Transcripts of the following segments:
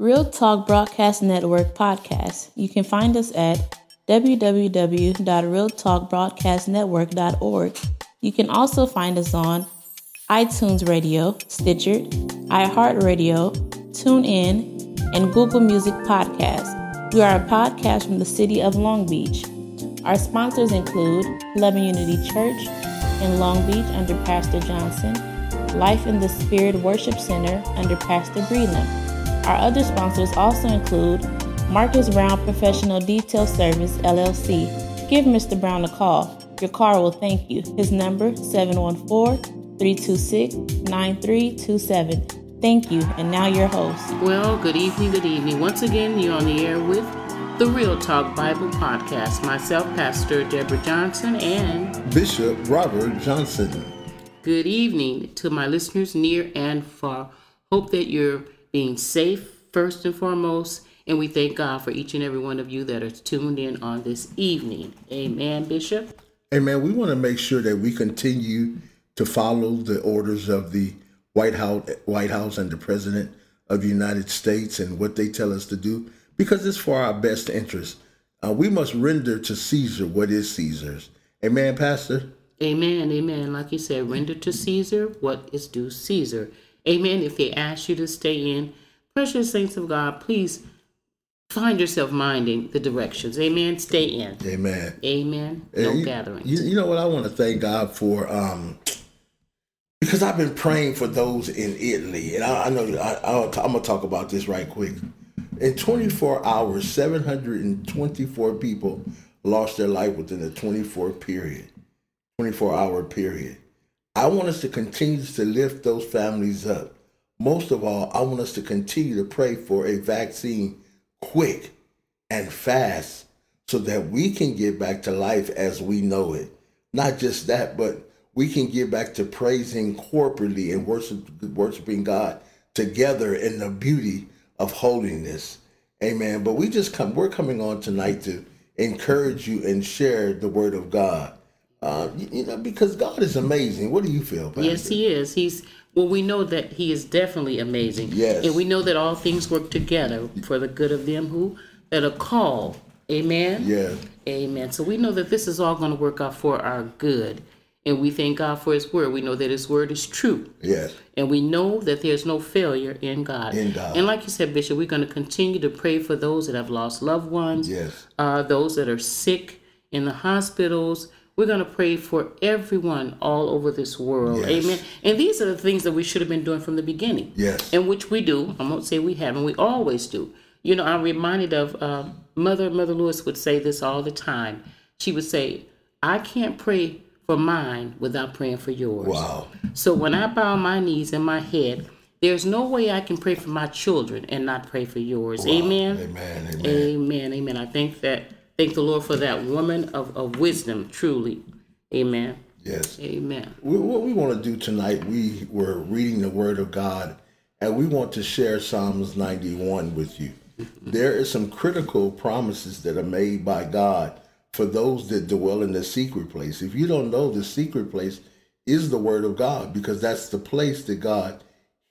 Real Talk Broadcast Network podcast. You can find us at www.realtalkbroadcastnetwork.org. You can also find us on iTunes Radio, Stitcher, iHeartRadio, TuneIn, and Google Music Podcast. We are a podcast from the city of Long Beach. Our sponsors include Loving Unity Church in Long Beach under Pastor Johnson, Life in the Spirit Worship Center under Pastor Breland. Our other sponsors also include Marcus Brown Professional Detail Service, LLC. Give Mr. Brown a call. Your car will thank you. His number 714-326-9327. Thank you. And now your host. Well, good evening, good evening. Once again, you're on the air with the Real Talk Bible Podcast. Myself, Pastor Deborah Johnson, and Bishop Robert Johnson. Good evening to my listeners near and far. Hope that you're being safe first and foremost and we thank God for each and every one of you that are tuned in on this evening. Amen, Bishop. Amen. We want to make sure that we continue to follow the orders of the White House, White House and the President of the United States and what they tell us to do because it's for our best interest. Uh, we must render to Caesar what is Caesar's. Amen, Pastor? Amen, amen. Like you said, render to Caesar what is due Caesar. Amen. If they ask you to stay in, precious saints of God, please find yourself minding the directions. Amen. Stay in. Amen. Amen. No you, gatherings. You, you, know what? I want to thank God for um because I've been praying for those in Italy, and I, I know I, am gonna talk about this right quick. In 24 hours, 724 people lost their life within the 24 period, 24 hour period. I want us to continue to lift those families up. Most of all, I want us to continue to pray for a vaccine quick and fast so that we can get back to life as we know it. Not just that, but we can get back to praising corporately and worship, worshiping God together in the beauty of holiness. Amen. But we just come, we're coming on tonight to encourage you and share the word of God. Uh, you, know, because God is amazing. What do you feel, Pastor? Yes, He is. He's well, we know that He is definitely amazing. Yes. And we know that all things work together for the good of them who that are called. Amen. Yes. Amen. So we know that this is all going to work out for our good. And we thank God for His word. We know that His word is true. Yes. And we know that there's no failure in God. In God. And like you said, Bishop, we're going to continue to pray for those that have lost loved ones. Yes. Uh, those that are sick in the hospitals we're going to pray for everyone all over this world. Yes. Amen. And these are the things that we should have been doing from the beginning. Yes. And which we do. I won't say we haven't. We always do. You know, I'm reminded of uh, Mother Mother Lewis would say this all the time. She would say, "I can't pray for mine without praying for yours." Wow. So when I bow my knees and my head, there's no way I can pray for my children and not pray for yours. Wow. Amen. Amen. Amen. Amen. Amen. I think that Thank the Lord for that woman of, of wisdom, truly. Amen. Yes. Amen. We, what we want to do tonight, we were reading the Word of God, and we want to share Psalms 91 with you. There is some critical promises that are made by God for those that dwell in the secret place. If you don't know, the secret place is the Word of God because that's the place that God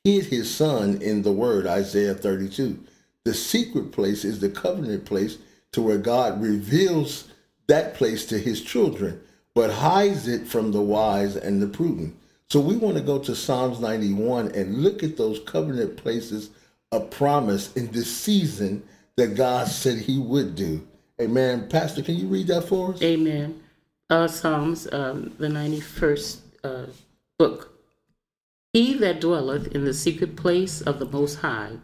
hid His Son in the Word, Isaiah 32. The secret place is the covenant place to where God reveals that place to his children, but hides it from the wise and the prudent. So we want to go to Psalms 91 and look at those covenant places of promise in this season that God said he would do. Amen. Pastor, can you read that for us? Amen. Uh, Psalms, um, the 91st uh, book. He that dwelleth in the secret place of the Most High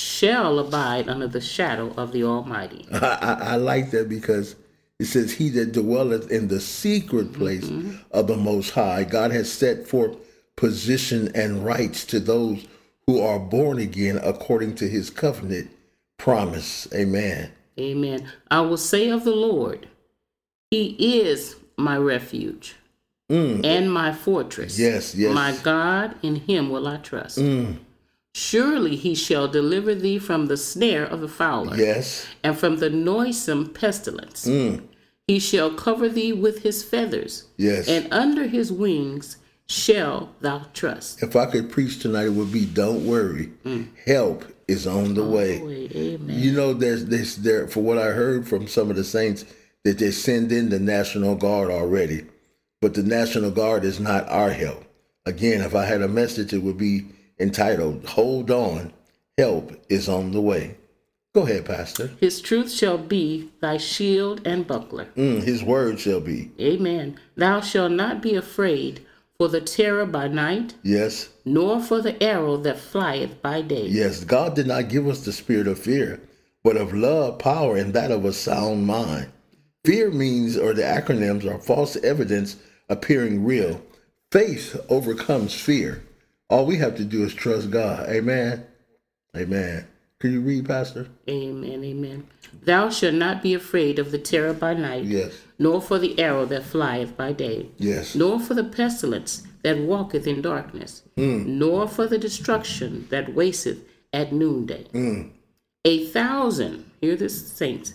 shall abide under the shadow of the Almighty. I, I, I like that because it says, He that dwelleth in the secret place mm-hmm. of the Most High. God has set forth position and rights to those who are born again according to his covenant promise. Amen. Amen. I will say of the Lord, He is my refuge mm. and my fortress. Yes, yes. My God, in Him will I trust. Mm. Surely he shall deliver thee from the snare of the fowler. Yes. And from the noisome pestilence. Mm. He shall cover thee with his feathers. Yes. And under his wings shall thou trust. If I could preach tonight, it would be don't worry. Mm. Help is on the way. Amen. You know, there's this there for what I heard from some of the saints that they send in the National Guard already, but the National Guard is not our help. Again, if I had a message, it would be entitled "Hold On, Help is on the way." Go ahead, Pastor. His truth shall be thy shield and buckler. Mm, his word shall be Amen. Thou shalt not be afraid for the terror by night, yes, nor for the arrow that flieth by day. yes. God did not give us the spirit of fear, but of love, power, and that of a sound mind. Fear means, or the acronyms are false evidence appearing real. Faith overcomes fear. All we have to do is trust God. Amen. Amen. Can you read, Pastor? Amen. Amen. Thou shalt not be afraid of the terror by night, Yes. nor for the arrow that flieth by day, Yes. nor for the pestilence that walketh in darkness, mm. nor for the destruction that wasteth at noonday. Mm. A thousand, hear this, saints,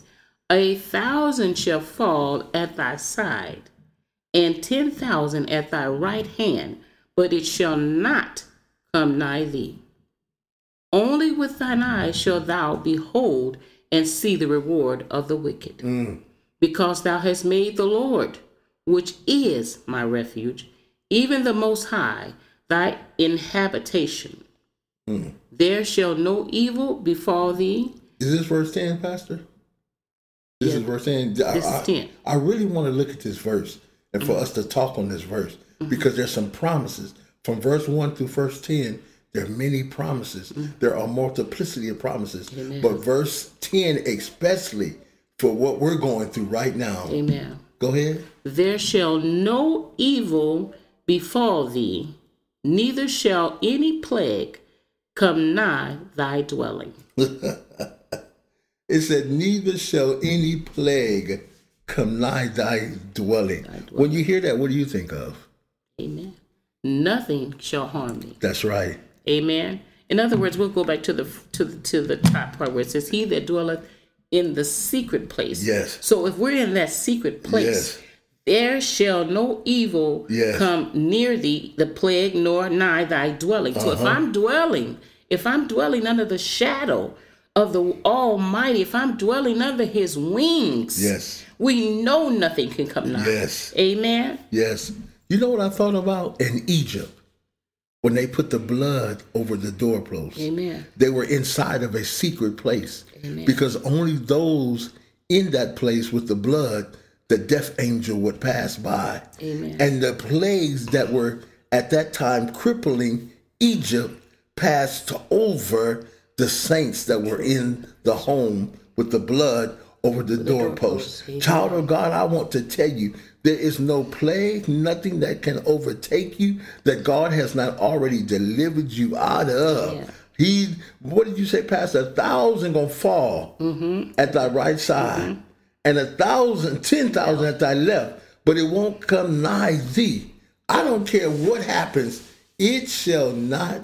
a thousand shall fall at thy side, and ten thousand at thy right hand, but it shall not come nigh thee. Only with thine eyes shall thou behold and see the reward of the wicked. Mm. Because thou hast made the Lord, which is my refuge, even the Most High, thy inhabitation. Mm. There shall no evil befall thee. Is this verse 10, Pastor? This Yeah. is verse 10. I, This is 10. I really want to look at this verse and for us to talk on this verse Mm-hmm. because there's some promises. From verse 1 through verse 10, there are many promises. Mm-hmm. There are multiplicity of promises. But verse 10, especially for what we're going through right now. Amen. Go ahead. There shall no evil befall thee, neither shall any plague come nigh thy dwelling. It said, Neither shall any plague come nigh thy dwelling. When you hear that, what do you think of? Amen. Nothing shall harm thee. That's right. Amen. In other words, we'll go back to the to the, to the top part where it says, "He that dwelleth in the secret place." Yes. So if we're in that secret place, Yes. there shall no evil Yes. come near thee, the plague nor nigh thy dwelling. So Uh-huh. if I'm dwelling, if I'm dwelling under the shadow of the Almighty, if I'm dwelling under His wings, Yes. we know nothing can come nigh. Yes. Amen. Yes. You know what I thought about in Egypt when they put the blood over the doorposts? Amen. They were inside of a secret place Amen. because only those in that place with the blood, the death angel would pass by. Amen. And the plagues that were at that time crippling Egypt passed over the saints that were in the home with the blood over the, doorposts. doorposts. Child of God, I want to tell you, there is no plague, nothing that can overtake you that God has not already delivered you out of. Yeah. He, what did you say, Pastor? A thousand gonna fall mm-hmm. at thy right side, mm-hmm. and a thousand, ten thousand at thy left, but it won't come nigh thee. I don't care what happens, it shall not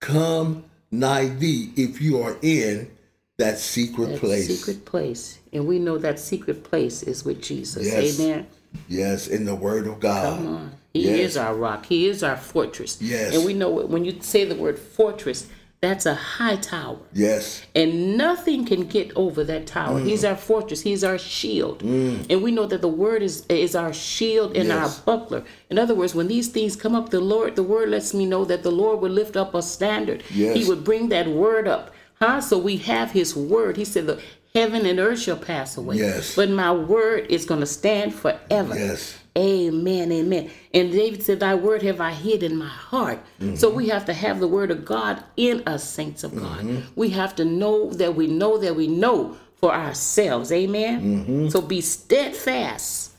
come nigh thee if you are in that secret That place. secret place. And we know that secret place is with Jesus. Yes. Amen. Yes, in the word of God. Come on. He Yes. is our rock. He is our fortress. Yes. And we know it- when you say the word fortress, that's a high tower. Yes. And nothing can get over that tower. Mm. He's our fortress. He's our shield. And we know that the word is is our shield and Yes. our buckler. In other words, when these things come up, the Lord, the word lets me know that the Lord would lift up a standard. Yes. He would bring that word up. Huh? So we have his word. He said the heaven and earth shall pass away. Yes. But my word is gonna stand forever. Yes. Amen, amen. And David said, Thy word have I hid in my heart. Mm-hmm. So we have to have the word of God in us, saints of God. Mm-hmm. We have to know that we know that we know for ourselves. Amen. Mm-hmm. So be steadfast,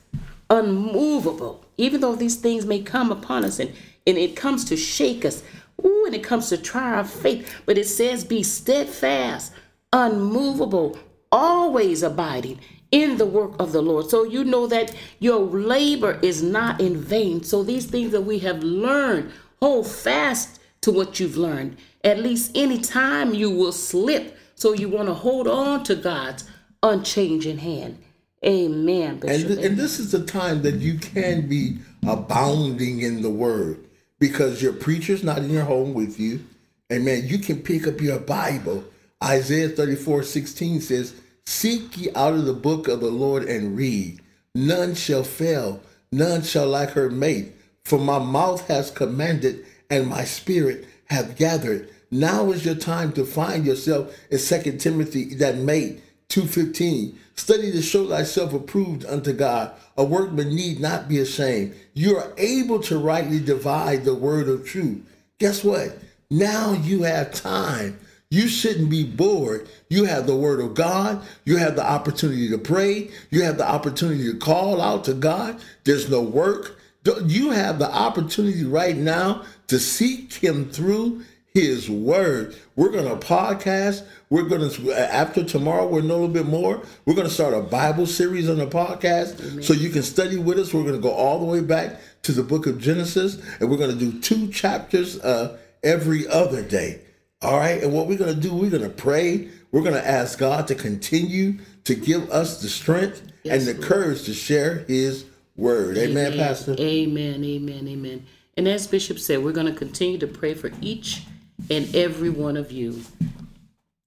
unmovable, even though these things may come upon us and, and it comes to shake us. Ooh, and it comes to try our faith. But it says, Be steadfast, unmovable, always abiding in the work of the Lord. So you know that your labor is not in vain. So these things that we have learned, hold fast to what you've learned. At least any time you will slip. So you want to hold on to God's unchanging hand. Amen, And, th- and this is the time that you can be abounding in the word because your preacher's not in your home with you. Amen. You can pick up your Bible. Isaiah 34 16 says, Seek ye out of the book of the Lord and read. None shall fail, none shall lack her mate. For my mouth has commanded, and my spirit hath gathered. Now is your time to find yourself in 2 Timothy that mate 2.15. Study to show thyself approved unto God. A workman need not be ashamed. You are able to rightly divide the word of truth. Guess what? Now you have time. You shouldn't be bored. You have the word of God. You have the opportunity to pray. You have the opportunity to call out to God. There's no work. You have the opportunity right now to seek him through his word. We're going to podcast. We're going to, after tomorrow, we're know a little bit more. We're going to start a Bible series on the podcast Amen. so you can study with us. We're going to go all the way back to the book of Genesis and we're going to do two chapters uh, every other day. All right. And what we're going to do, we're going to pray. We're going to ask God to continue to give us the strength yes, and the Lord. courage to share his word. Amen, amen, Pastor. Amen. Amen. Amen. And as Bishop said, we're going to continue to pray for each and every one of you,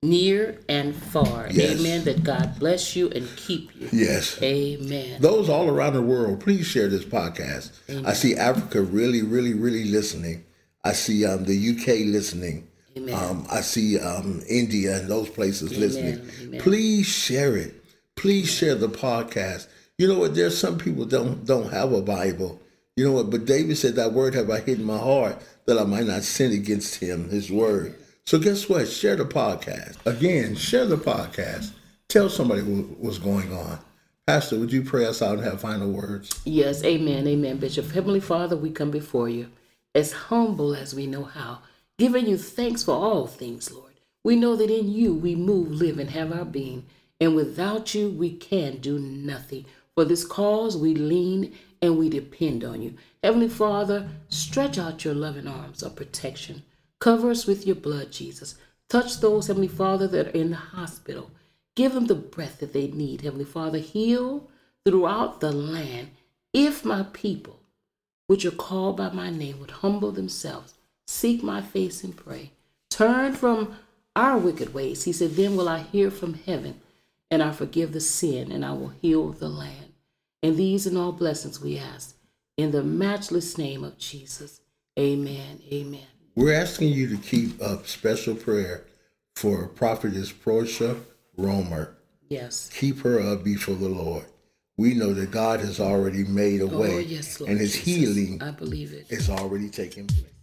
near and far. Yes. Amen. That God bless you and keep you. Yes. Amen. Those all around the world, please share this podcast. Amen. I see Africa really, really, really listening. I see um, the UK listening. Um, I see um, India and those places Amen. listening. Amen. Please share it. Please share the podcast. You know what? There's some people don't don't have a Bible. You know what? But David said, "That word have I hid in my heart that I might not sin against Him, His word." So guess what? Share the podcast again. Share the podcast. Tell somebody what's going on. Pastor, would you pray us out and have final words? Yes, amen, amen, Bishop. Heavenly Father, we come before you as humble as we know how giving you thanks for all things, Lord. We know that in you we move, live, and have our being, and without you we can do nothing. For this cause we lean and we depend on you. Heavenly Father, stretch out your loving arms of protection. Cover us with your blood, Jesus. Touch those, Heavenly Father, that are in the hospital. Give them the breath that they need, Heavenly Father. Heal throughout the land. If my people, which are called by my name, would humble themselves seek my face and pray. Turn from our wicked ways. He said, Then will I hear from heaven, and I forgive the sin, and I will heal the land. And these and all blessings we ask in the matchless name of Jesus. Amen. Amen. We're asking you to keep up special prayer for prophetess Portia Romer. Yes. Keep her up before the Lord. We know that God has already made a oh, way, yes, and His Jesus. healing I believe it. is already taking place.